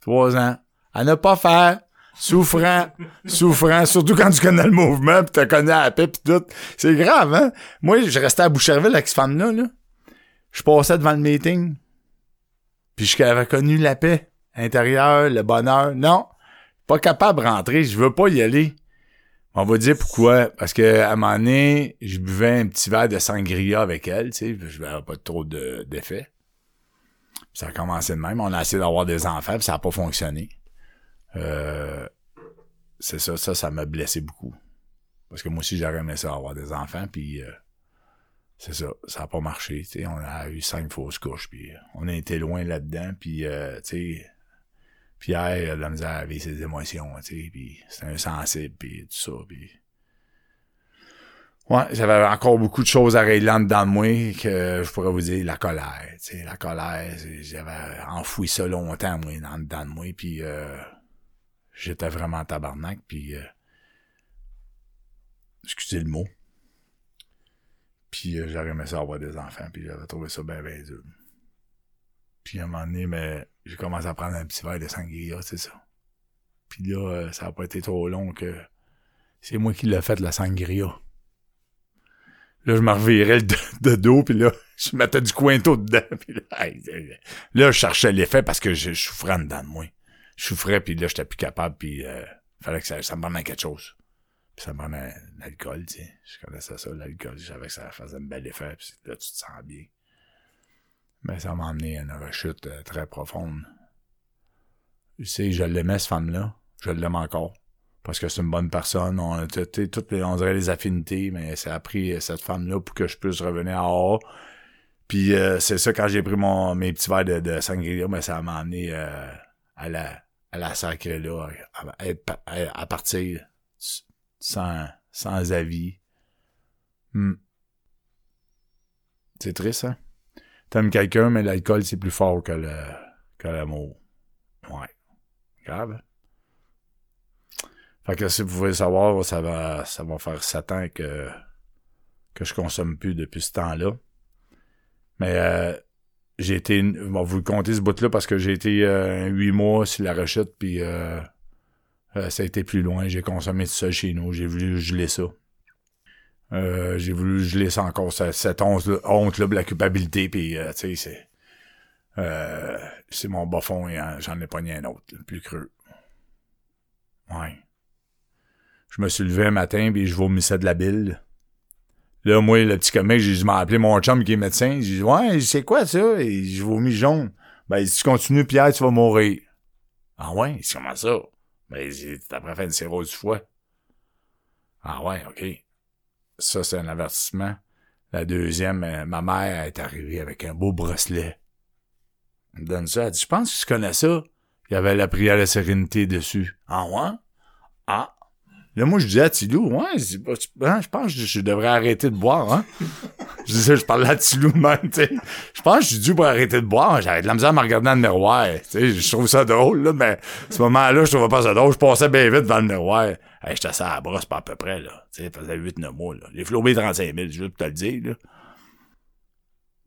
Trois ans. À ne pas faire. Souffrant. souffrant. Surtout quand tu connais le mouvement pis tu connais à la paix pis tout. C'est grave, hein? Moi, je restais à Boucherville avec cette femme-là, là. Je passais devant le meeting. Puis j'avais connu la paix intérieure, le bonheur. Non, pas capable de rentrer, je veux pas y aller. On va dire pourquoi. Parce que à un moment donné, je buvais un petit verre de sangria avec elle, tu sais, je n'avais pas trop d'effet. ça a commencé de même. On a essayé d'avoir des enfants, puis ça n'a pas fonctionné. Euh, c'est ça, ça, ça m'a blessé beaucoup. Parce que moi aussi, j'aurais aimé ça avoir des enfants, puis euh, c'est ça, ça a pas marché. sais on a eu cinq fausses couches, puis on a été loin là-dedans, puis euh, tu sais, Pierre a de la misère à vivre ses émotions, tu sais, puis c'est insensible, puis tout ça, puis... Ouais, j'avais encore beaucoup de choses à régler dans moi que je pourrais vous dire la colère, tu sais, la colère, j'avais enfoui ça longtemps, moi, dans, dedans de moi, puis euh, j'étais vraiment tabarnak, puis... Euh, excusez le mot puis euh, j'aurais aimé ça avoir des enfants, puis j'avais trouvé ça bien, bien dur. Puis à un moment donné, mais j'ai commencé à prendre un petit verre de sangria, c'est ça. Puis là, euh, ça a pas été trop long que c'est moi qui l'ai fait, la sangria. Là, je me revirais de, dos, puis là, je mettais du cointo dedans. Puis là, là, je cherchais l'effet parce que je, souffrais dedans de moi. Je souffrais, puis là, j'étais plus capable, puis euh, fallait que ça, me prenne quelque chose. Puis ça me prenait l'alcool, tu sais. Je connaissais ça, l'alcool. Je savais que ça faisait un bel effet. Puis là, tu te sens bien. Mais ça m'a emmené à une rechute euh, très profonde. Tu sais, je l'aimais, cette femme-là. Je l'aime encore. Parce que c'est une bonne personne. On, toutes les, on dirait les affinités, mais ça a pris euh, cette femme-là pour que je puisse revenir à haut. Puis euh, c'est ça, quand j'ai pris mon, mes petits verres de, de sangria, mais ça m'a amené à la sacrée là, à, partir sans, sans avis. Hmm. C'est triste, hein? T'aimes quelqu'un, mais l'alcool, c'est plus fort que le que l'amour. Ouais. Grave. Hein? Fait que si vous voulez savoir, ça va, ça va faire sept ans que, que je consomme plus depuis ce temps-là. Mais euh, j'ai été, bon, vous comptez ce bout-là parce que j'ai été euh, huit mois sur la rechute, puis euh, euh, ça a été plus loin. J'ai consommé tout ça chez nous. J'ai voulu geler ça. J'ai voulu geler ça encore, cette, honte-là, de la culpabilité, puis tu sais, c'est... c'est mon bas fond et j'en ai pogné un autre, plus creux. Ouais. Je me suis levé un matin, puis je vomissais de la bile. Là, moi, le petit comique, j'ai m'ai appelé mon chum qui est médecin. J'ai dit, ouais, c'est quoi ça? Et je vomis jaune. Ben, si tu continues, Pierre, tu vas mourir. Ah ouais? C'est comment ça? Ben, t'as après une cirrhose du foie. Ah ouais, ok. Ça, c'est un avertissement. La deuxième, euh, ma mère est arrivée avec un beau bracelet. Elle me donne ça. Elle dit, je pense que tu connais ça. Il y avait la prière de sérénité dessus. Ah ouais? Ah, Là, moi, je disais à Tilou, ouais, hein, je pense que je devrais arrêter de boire, hein. je disais, je parlais à Tilou même, tu sais. Je pense que je suis dû pour arrêter de boire. J'avais de la misère à me regarder dans le miroir. Tu sais, je trouve ça drôle, là, mais à ce moment-là, je trouvais pas ça drôle. Je passais bien vite devant le miroir. Hey, j'étais ça à la brosse, pas à peu près, là. Tu sais, faisait 8-9 mois, là. J'ai flobé 35 000, juste pour te le dire, là.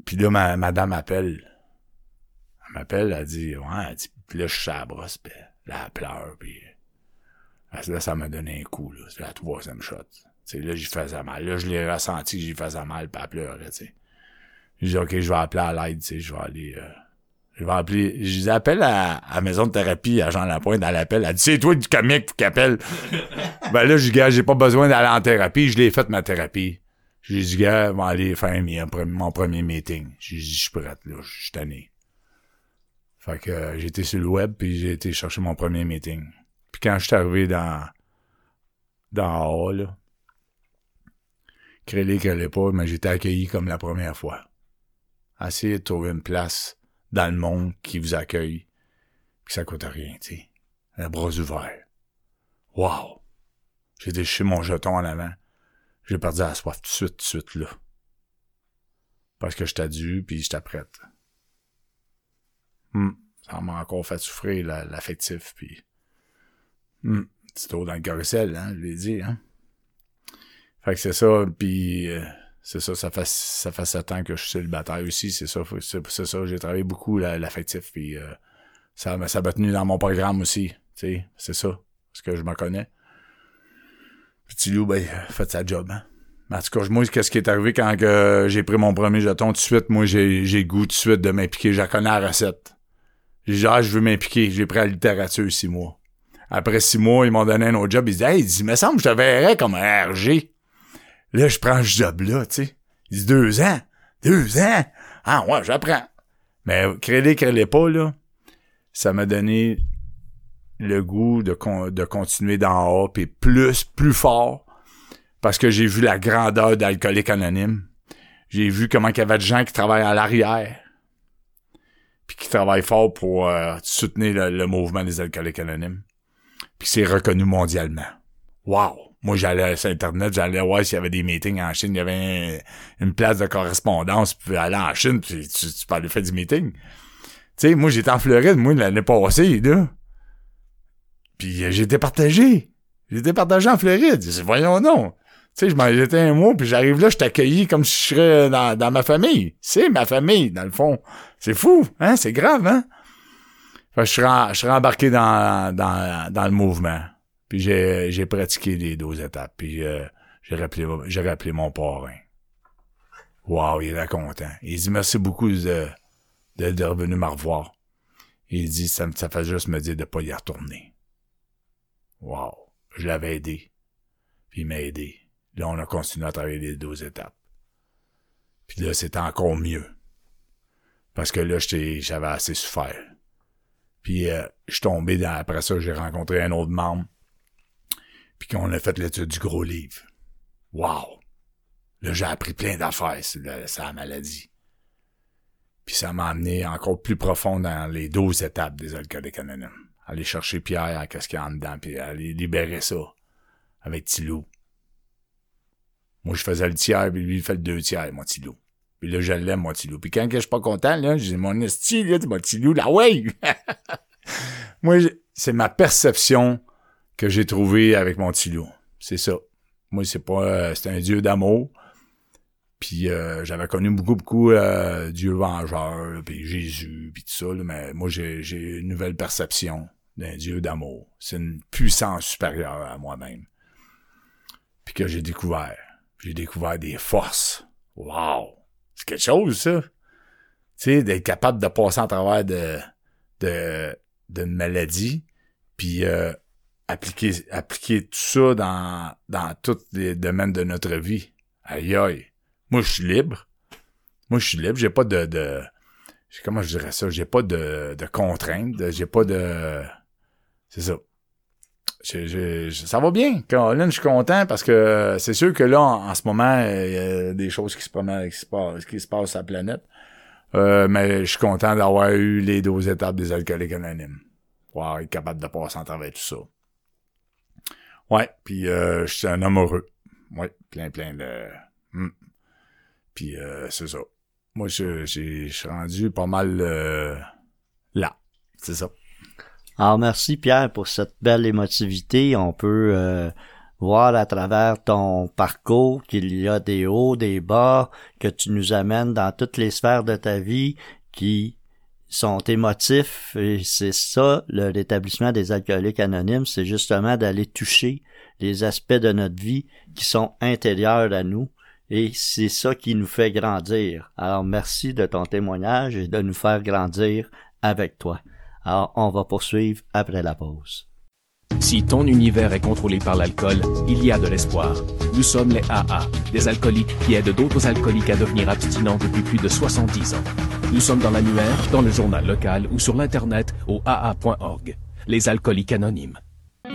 Puis là, ma, madame m'appelle. Elle m'appelle, elle dit, ouais, elle dit, puis là, je suis à la brosse, puis là, elle pleure, puis Là, ça m'a donné un coup, là. C'est la troisième shot. T'sais, là, j'y faisais mal. Là, je l'ai ressenti j'y faisais mal, pas pleurer, tu sais. J'ai dit, OK, je vais appeler à l'aide, tu sais, je vais aller... Euh, je vais appeler... Je dis, appelle à, à maison de thérapie, à Jean Lapointe, à l'appel. Elle dit, c'est toi du comique qui appelle. ben là, je dis, gars, j'ai pas besoin d'aller en thérapie. Je l'ai fait, ma thérapie. J'ai dit, gars, vais aller faire mon premier meeting. J'ai dit, je suis prête, là. Je suis tanné. Fait que euh, été sur le web, puis j'ai été chercher mon premier meeting. Puis quand je suis arrivé dans, dans haut, là, crélé, crélé pas, mais j'étais accueilli comme la première fois. Essayez de trouver une place dans le monde qui vous accueille, puis ça coûte rien, tu sais. Les bras ouverts. Wow! J'ai déchiré mon jeton en avant. J'ai perdu la soif tout de suite, tout de suite, là. Parce que j'étais dû, puis j'étais prête. Hmm. Ça m'a encore fait souffrir, l'affectif, puis Hum, Petit tour dans le carrousel, hein, je l'ai dit, hein. Fait que c'est ça, puis euh, c'est ça, ça fait ça fait sept ans que je suis célibataire aussi, c'est ça, c'est ça, j'ai travaillé beaucoup l'affectif, puis euh, ça m'a tenu dans mon programme aussi, tu sais, c'est ça, parce que je me connais. Petit loup, ben, fait sa job, hein. En tout cas, moi, qu'est-ce qui est arrivé quand que j'ai pris mon premier jeton tout de suite, moi, j'ai, goût tout de suite de m'impliquer. Je connais la recette. J'ai dit, ah, je veux m'impliquer. J'ai pris la littérature six mois. Après six mois, ils m'ont donné un autre job. Ils disent, hey, il me semble que je te verrais comme un RG. Là, je prends ce job-là, tu sais. Ils disent, deux ans. Deux ans? Ah, ouais, j'apprends. Mais créez-les, créez-les pas, là. Ça m'a donné le goût de, continuer d'en haut, puis plus, plus fort. Parce que j'ai vu la grandeur d'Alcoolique Anonyme. J'ai vu comment il y avait de gens qui travaillent à l'arrière. Puis qui travaillent fort pour euh, soutenir le, le, mouvement des alcooliques anonymes puis c'est reconnu mondialement. Wow! Moi, j'allais sur Internet, j'allais voir s'il y avait des meetings en Chine, il y avait une place de correspondance, puis aller en Chine, puis tu, tu parlais faire du meeting. Tu sais, moi, j'étais en Floride, moi, l'année passée, là. Puis euh, j'étais partagé. J'étais partagé en Floride. Voyons non. Tu sais, je m'en j'étais un mois, puis j'arrive là, je t'accueillis comme si je serais dans, dans ma famille. C'est ma famille, dans le fond. C'est fou, hein? C'est grave, hein? Fait je, suis embarqué dans, dans, dans le mouvement. Puis j'ai, pratiqué les 12 étapes. Puis euh, j'ai rappelé, rappelé mon parrain. Wow, il est content. Il dit merci beaucoup de, de, de me revoir. Il dit ça, ça fait juste me dire de pas y retourner. Wow, je l'avais aidé. Puis il m'a aidé. Là, on a continué à travailler les deux étapes. Puis là, c'était encore mieux. Parce que là, j'avais assez souffert. Puis euh, je suis tombé dans, après ça, j'ai rencontré un autre membre. Puis qu'on a fait l'étude du gros livre. Wow! Là, j'ai appris plein d'affaires sur sa maladie. Puis ça m'a amené encore plus profond dans les 12 étapes des alcooliques anonymes. Aller chercher Pierre qu'est-ce qu'il y a en dedans, puis aller libérer ça avec Tilou. Moi, je faisais le tiers, puis lui, il fait le deux tiers, mon Tilou. Puis là, je l'aime, mon Tilou. Puis quand je suis pas content, là, je mon esti, là, mon Tilou, là, ouais! Moi, c'est ma perception que j'ai trouvée avec mon Tilou. C'est ça. Moi, c'est pas... Euh, c'est un dieu d'amour. Puis euh, j'avais connu beaucoup, beaucoup euh, Dieu vengeur, puis Jésus, puis tout ça, mais moi, j'ai, j'ai une nouvelle perception d'un Dieu d'amour. C'est une puissance supérieure à moi-même. Puis que j'ai découvert. J'ai découvert des forces. Wow! C'est quelque chose, ça. Tu sais, d'être capable de passer en travers de, de, d'une maladie, puis euh, appliquer, appliquer tout ça dans, dans tous les domaines de notre vie. Aïe aïe. Moi, je suis libre. Moi, je suis libre. J'ai pas de, de comment je dirais ça? J'ai pas de, de contraintes. J'ai pas de, c'est ça. ça va bien. Caroline, je suis content parce que c'est sûr que là, en, ce moment, il y a des choses qui se, passent, qui se passent sur la planète. Euh, mais je suis content d'avoir eu les 12 étapes des alcooliques anonymes. Pour être capable de passer en travers tout ça. Ouais, puis euh, je suis un homme heureux. Ouais, plein, plein de... Hmm. Puis euh, c'est ça. Moi, je, je, suis rendu pas mal euh, là. C'est ça. Alors, merci Pierre pour cette belle émotivité. On peut euh, voir à travers ton parcours qu'il y a des hauts, des bas, que tu nous amènes dans toutes les sphères de ta vie qui sont émotifs et c'est ça le rétablissement des alcooliques anonymes, c'est justement d'aller toucher les aspects de notre vie qui sont intérieurs à nous et c'est ça qui nous fait grandir. Alors merci de ton témoignage et de nous faire grandir avec toi. Alors on va poursuivre après la pause. Si ton univers est contrôlé par l'alcool, il y a de l'espoir. Nous sommes les AA, des alcooliques qui aident d'autres alcooliques à devenir abstinents depuis plus de 70 ans. Nous sommes dans l'annuaire, dans le journal local ou sur l'Internet au aa.org. Les alcooliques anonymes.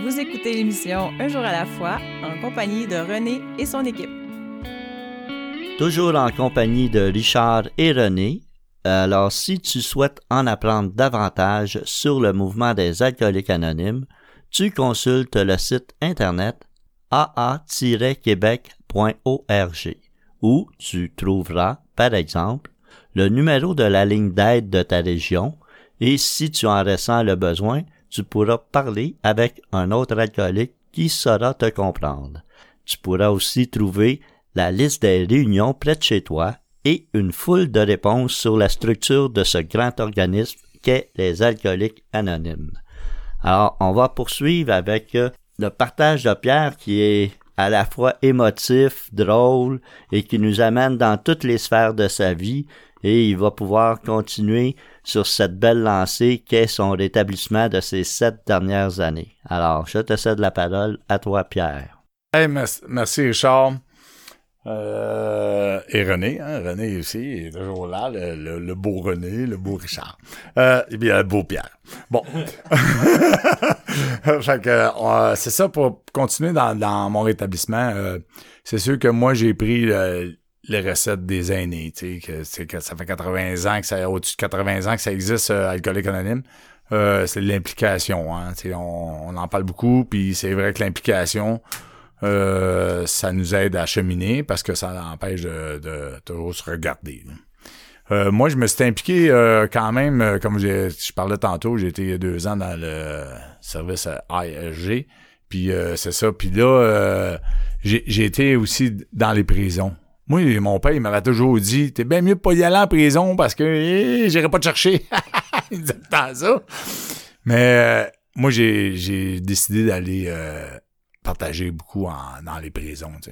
Vous écoutez l'émission Un jour à la fois en compagnie de René et son équipe toujours en compagnie de Richard et René. Alors, si tu souhaites en apprendre davantage sur le mouvement des alcooliques anonymes, tu consultes le site internet aa-québec.org où tu trouveras, par exemple, le numéro de la ligne d'aide de ta région et si tu en ressens le besoin, tu pourras parler avec un autre alcoolique qui saura te comprendre. Tu pourras aussi trouver la liste des réunions près de chez toi et une foule de réponses sur la structure de ce grand organisme qu'est les alcooliques anonymes. Alors, on va poursuivre avec euh, le partage de Pierre qui est à la fois émotif, drôle et qui nous amène dans toutes les sphères de sa vie et il va pouvoir continuer sur cette belle lancée qu'est son rétablissement de ces sept dernières années. Alors, je te cède la parole à toi, Pierre. Merci, Richard. Euh, et René, hein, René aussi, est toujours là, le, beau René, le beau Richard. Euh, et bien, le beau Pierre. Bon. fait que, euh, c'est ça pour continuer dans, mon rétablissement. Euh, c'est sûr que moi, j'ai pris les recettes des aînés, tu sais, que, que ça fait 80 ans que ça, au-dessus de 80 ans que ça existe, Alcoolique Anonyme. c'est l'implication, hein, tu sais, on, on en parle beaucoup, puis c'est vrai que l'implication, euh, ça nous aide à cheminer parce que ça empêche de, de toujours se regarder. Euh, moi, je me suis impliqué euh, quand même, comme je parlais tantôt, j'ai été deux ans dans le service ASG. Puis c'est ça. Puis là, j'ai été aussi dans les prisons. Moi, mon père, m'avait toujours dit T'es bien mieux de pas y aller en prison parce que eh, j'irai pas te chercher. il disait ça. Mais moi, j'ai décidé d'aller partagé beaucoup dans les prisons, tu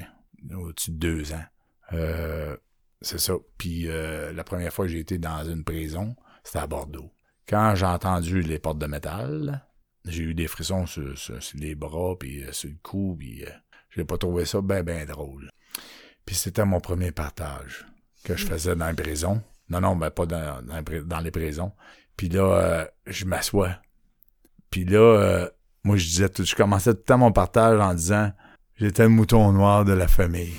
au-dessus de deux ans. Euh, c'est ça. Puis euh, la première fois que j'ai été dans une prison, c'était à Bordeaux. Quand j'ai entendu les portes de métal, j'ai eu des frissons sur, les bras, puis euh, sur le cou, puis J'ai pas trouvé ça ben, ben drôle. Puis c'était mon premier partage que je faisais dans les prisons. Non, non, ben pas dans, dans, les prisons. Puis là, euh, je m'assois. Puis là, euh, moi, je disais, tout, je commençais tout le temps mon partage en disant, j'étais le mouton noir de la famille.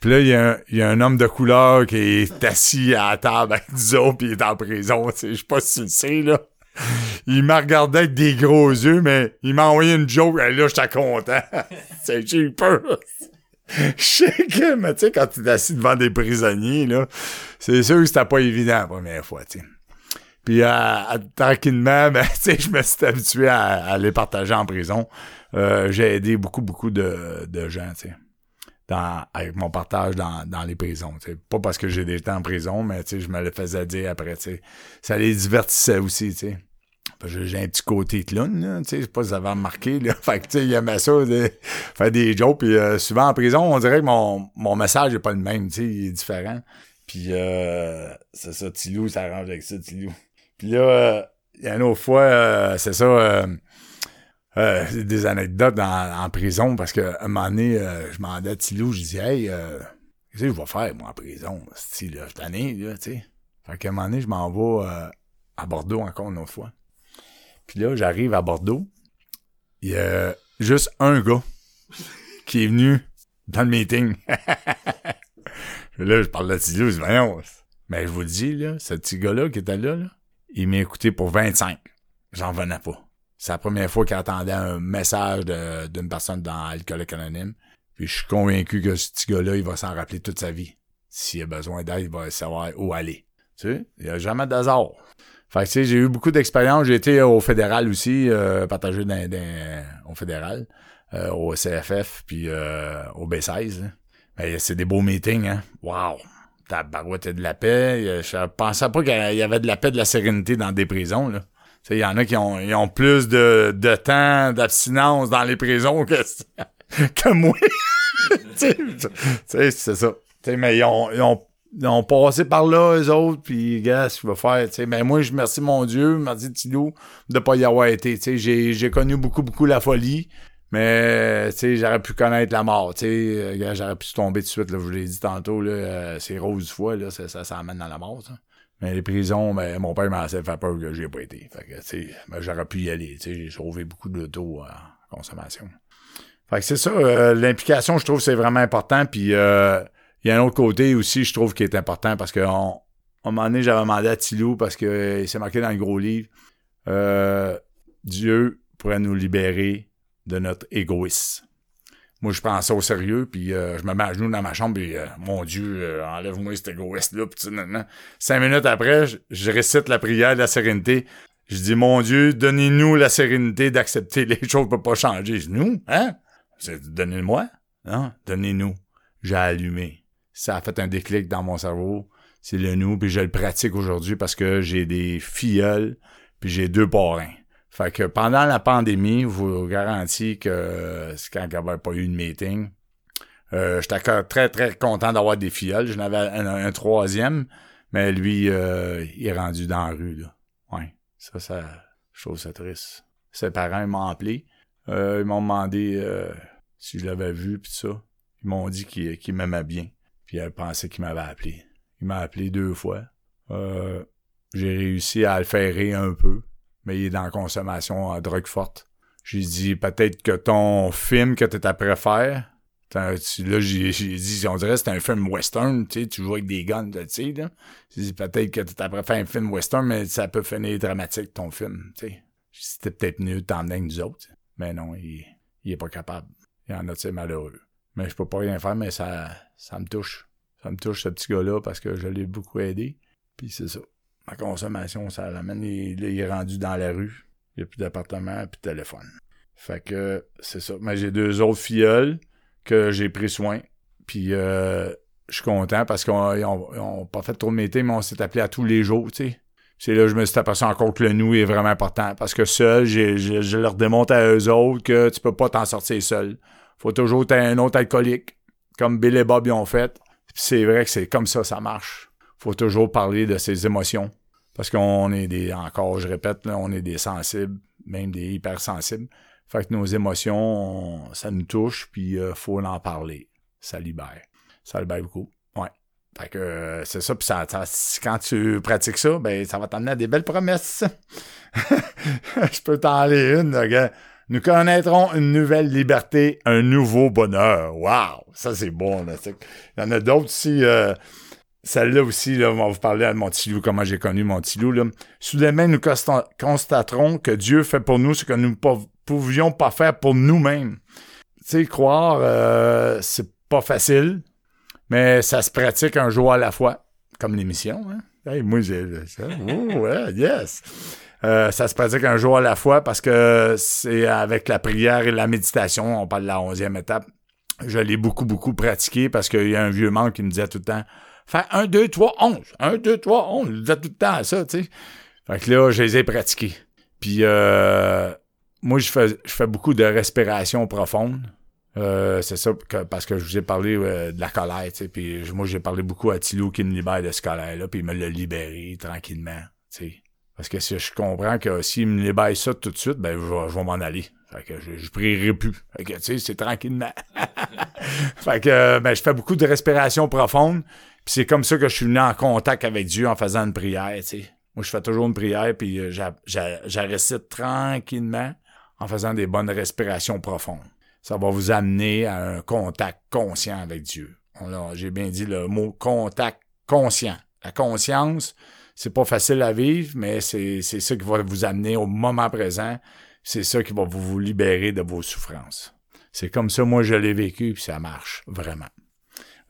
Puis là, il y, a un, y a un homme de couleur qui est assis à la table avec du autres, puis il est en prison. Je sais pas si tu le sais, là. Il m'a regardé avec des gros yeux, mais il m'a envoyé une joke, et là, j'étais content. J'ai eu peur. Je sais que, mais tu sais, quand tu es assis devant des prisonniers, là, c'est sûr que c'était pas évident la première fois, tu sais. Puis euh, tranquillement, ben, je me suis habitué à, les partager en prison. Euh, j'ai aidé beaucoup, beaucoup de, de gens, tu sais avec mon partage dans, dans les prisons. Pas parce que j'ai des en prison, mais je me le faisais dire après. Ça les divertissait aussi. J'ai un petit côté clown, je sais pas si ça va remarqué. Là. Fait que, il aimait ça, faire des jokes. Puis euh, souvent en prison, on dirait que mon, mon message est pas le même, il est différent. Puis euh, c'est ça, Tilou, ça arrange avec ça, Tilou. Puis là, euh, il y a une autre fois, c'est ça euh, des anecdotes en, prison parce que un moment donné, euh, je demandais à Tilou, je disais Hey, euh, qu'est-ce que je vais faire moi en prison? C'est là, année, là, tu sais? Fait qu'à un moment donné, je m'en vais euh, à Bordeaux encore une autre fois. Puis là, j'arrive à Bordeaux. Il y a juste un gars qui est venu dans le meeting. là, je parle de Tilou, je dis. Mais je vous le dis, là, ce petit gars-là qui était là, là il m'a écouté pour 25. J'en venais pas. C'est la première fois qu'il attendait un message d'une personne dans Alcoolique Anonyme. Puis je suis convaincu que ce petit gars-là, il va s'en rappeler toute sa vie. S'il a besoin d'aide, il va savoir où aller. Tu sais, il n'y a jamais d'hasard. Fait que, tu sais, j'ai eu beaucoup d'expérience. J'ai été au fédéral aussi, euh, partagé au fédéral, euh, au CFF, puis euh, au B16. Mais c'est des beaux meetings, hein. Wow! Tabarouette de la paix. Je pensais pas qu'il y avait de la paix, de la sérénité dans des prisons, là. Il y en a qui ont, ils ont plus de, de temps d'abstinence dans les prisons que, que moi. c'est ça. T'sais, mais ils ont, ils, ont, ont passé par là, eux autres, puis gars, ce qu'il va faire. T'sais. Mais moi, je remercie mon Dieu, merci Tilou, de pas y avoir été. J'ai, j'ai connu beaucoup, beaucoup la folie. Mais j'aurais pu connaître la mort. J'aurais pu tomber tout de suite. Là, je vous l'ai dit tantôt, là, euh, c'est rose fois, là, ça, ça, ça amène dans la mort. Ça. Mais les prisons, ben, mon père m'a fait peur que j'ai pas été. Fait que, tu sais, ben, j'aurais pu y aller. Tu sais, j'ai sauvé beaucoup de taux en consommation. Fait que c'est ça, euh, l'implication, je trouve, c'est vraiment important. Puis, euh, il y a un autre côté aussi, je trouve, qui est important parce que on, un moment donné, j'avais demandé à Tilou parce que il s'est marqué dans le gros livre, euh, Dieu pourrait nous libérer de notre égoïsme moi, je prends ça au sérieux, puis euh, je me mets à genoux dans ma chambre, puis euh, mon Dieu, euh, enlève-moi cet égoïste-là. Cinq minutes après, je, récite la prière de la sérénité. Je dis, mon Dieu, donnez-nous la sérénité d'accepter les choses ne peuvent pas changer. Je nous, hein? Donnez-moi. Non, donnez-nous. J'ai allumé. Ça a fait un déclic dans mon cerveau. C'est le nous, puis je le pratique aujourd'hui parce que j'ai des filleuls, puis j'ai deux parrains. Fait que pendant la pandémie, je vous garantis que c'est quand il n'y avait pas eu de meeting. Euh, J'étais très, très content d'avoir des filleuls. J'en avais un, troisième, mais lui, euh, il est rendu dans la rue. Là. Ouais, ça, ça, je trouve ça triste. Ses parents m'ont appelé. Euh, ils m'ont demandé euh, si je l'avais vu, puis ça. Ils m'ont dit qu'il m'aimait bien. Puis elle pensait qu'il m'avait appelé. Il m'a appelé deux fois. Euh, j'ai réussi à le faire un peu mais il est dans la consommation en drogue forte. J'ai dit, peut-être que ton film que tu après faire, là, j'ai dit, on dirait que c'est un film western, tu joues avec des guns, tu sais, là. J'ai dit, peut-être que tu après faire un film western, mais ça peut finir dramatique, ton film, tu sais. C'était peut-être mieux de t'emmener avec nous autres. Mais non, il, il est pas capable. Il y en a, tu sais, malheureux. Mais je peux pas rien faire, mais ça, ça me touche. Ça me touche, ce petit gars-là, parce que je l'ai beaucoup aidé. Puis c'est ça ma consommation, ça l'amène. Il, il est rendu dans la rue. Il n'y a plus d'appartement, plus de téléphone. Fait que c'est ça. Mais j'ai deux autres filleuls que j'ai pris soin. Puis euh, je suis content parce qu'ils ont, pas fait trop de métier, mais on s'est appelé à tous les jours, tu sais. C'est là que je me suis aperçu encore que le nous est vraiment important. Parce que seul, je leur démontre à eux autres que tu peux pas t'en sortir seul. Faut toujours être un autre alcoolique. Comme Bill et Bob y ont fait. c'est vrai que c'est comme ça, ça marche faut toujours parler de ses émotions. Parce qu'on est des, encore, je répète, on est des sensibles, même des hypersensibles. Fait que nos émotions, ça nous touche, puis euh, faut en parler. Ça libère. Ça libère beaucoup. Ouais. Fait que euh, c'est ça, puis ça, quand tu pratiques ça, ben ça va t'amener à des belles promesses. Je peux t'en aller une, gars. Nous connaîtrons une nouvelle liberté, un nouveau bonheur. Wow! Ça, c'est bon. Il y en a d'autres aussi. Euh, celle-là aussi, on va vous parler de Montilou, comment j'ai connu Montilou. Là. Soudainement, nous constaterons que Dieu fait pour nous ce que nous ne pouvions pas faire pour nous-mêmes. Tu sais, croire, euh, c'est pas facile, mais ça se pratique un jour à la fois, comme l'émission. Hein? Hey, moi, j'ai ça. Yes! Euh, ça se pratique un jour à la fois parce que c'est avec la prière et la méditation, on parle de la onzième étape. Je l'ai beaucoup, beaucoup pratiqué parce qu'il y a un vieux membre qui me disait tout le temps Fais 1, 2, 3, 11. 1, 2, 3, 11. Il disait tout le temps ça, tu sais. Fait que là, je les ai pratiqués. Puis euh, moi, je fais, je fais beaucoup de respiration profonde. Euh, c'est ça parce que je vous ai parlé de la colère, tu sais. Puis moi, j'ai parlé beaucoup à Thilo qui me libère de ce colère-là, puis il me l'a libéré tranquillement, tu sais. Parce que si je comprends que s'il me libère ça tout de suite, ben je vais, je m'en aller. Fait que je, je prierai plus. Fait que tu sais, c'est tranquillement. fait que ben, je fais beaucoup de respiration profonde. Puis c'est comme ça que je suis venu en contact avec Dieu en faisant une prière, tu sais. Moi, je fais toujours une prière, puis euh, récite tranquillement en faisant des bonnes respirations profondes. Ça va vous amener à un contact conscient avec Dieu. J'ai bien dit le mot contact conscient. La conscience, c'est pas facile à vivre, mais c'est ça qui va vous amener au moment présent. C'est ça qui va vous libérer de vos souffrances. C'est comme ça, moi, je l'ai vécu, puis ça marche, vraiment.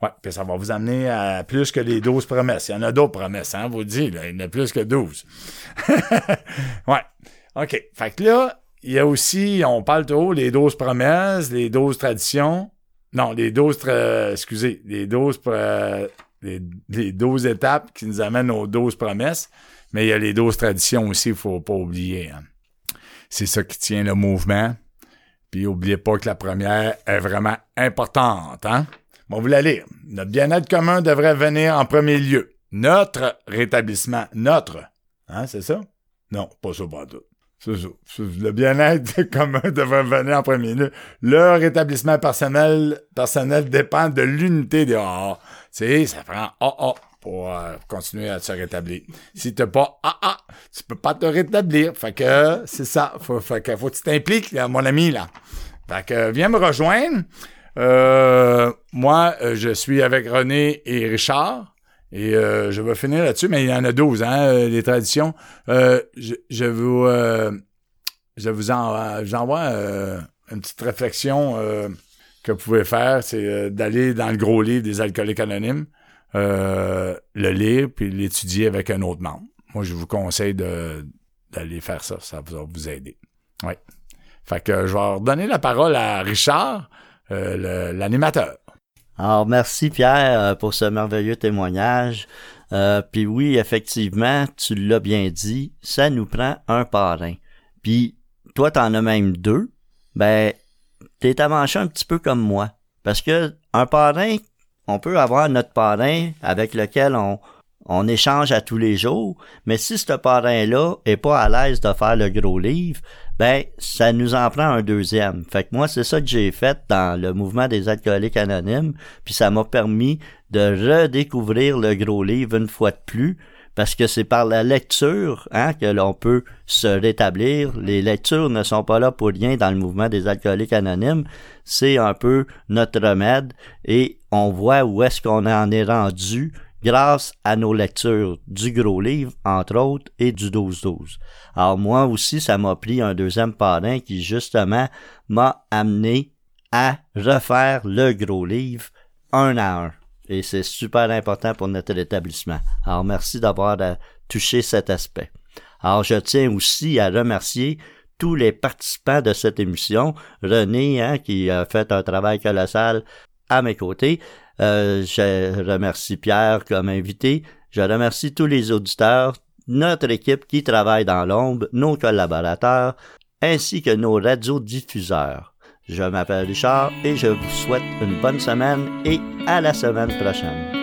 Ouais, puis ça va vous amener à plus que les 12 promesses. Il y en a d'autres promesses, hein, vous dites, là. Il y en a plus que 12. ouais. OK. Fait que là, il y a aussi, on parle trop, les 12 promesses, les 12 traditions. Non, les 12, excusez, les 12, les, les 12 étapes qui nous amènent aux 12 promesses. Mais il y a les 12 traditions aussi, il faut pas oublier. Hein. C'est ça qui tient le mouvement. Puis oubliez pas que la première est vraiment importante. Hein? Bon, vous la lire. Notre bien-être commun devrait venir en premier lieu. Notre rétablissement. Notre. Hein, c'est ça? Non, pas ça, pas tout. Le bien-être commun devrait venir en premier lieu. Le rétablissement personnel, personnel dépend de l'unité des AA. Tu ça prend AA pour euh, continuer à se rétablir. Si t'as pas AA, tu peux pas te rétablir. Fait que c'est ça. Faut, fait que faut que tu t'impliques, mon ami, là. Fait que viens me rejoindre. Euh, moi, euh, je suis avec René et Richard. Et euh, je vais finir là-dessus, mais il y en a 12, hein, les traditions. Je, je, vous je vous en, j'envoie une petite réflexion que vous pouvez faire, c'est d'aller dans le gros livre des alcooliques anonymes, le lire, puis l'étudier avec un autre membre. Moi, je vous conseille d'aller faire ça. Ça va vous aider. Oui. Fait que je vais redonner la parole à Richard. Euh, l'animateur. Alors, merci Pierre euh, pour ce merveilleux témoignage. Euh, puis oui, effectivement, tu l'as bien dit, ça nous prend un parrain. Puis toi, t'en as même deux. Ben, t'es avanché un petit peu comme moi. Parce que un parrain, on peut avoir notre parrain avec lequel on, on échange à tous les jours, mais si ce parrain-là est pas à l'aise de faire le gros livre, ben ça nous en prend un deuxième. Fait que moi, c'est ça que j'ai fait dans le mouvement des alcooliques anonymes, puis ça m'a permis de redécouvrir le gros livre une fois de plus, parce que c'est par la lecture hein, que l'on peut se rétablir. Les lectures ne sont pas là pour rien dans le mouvement des alcooliques anonymes. C'est un peu notre remède et on voit où est-ce qu'on en est rendu grâce à nos lectures du gros livre, entre autres, et du 12-12. Alors moi aussi, ça m'a pris un deuxième parrain qui justement m'a amené à refaire le gros livre un à un. Et c'est super important pour notre établissement. Alors merci d'avoir euh, touché cet aspect. Alors je tiens aussi à remercier tous les participants de cette émission. René, hein, qui a fait un travail colossal à mes côtés. Euh, je remercie Pierre comme invité. Je remercie tous les auditeurs, notre équipe qui travaille dans l'ombre, nos collaborateurs, ainsi que nos radiodiffuseurs. Je m'appelle Richard et je vous souhaite une bonne semaine et à la semaine prochaine.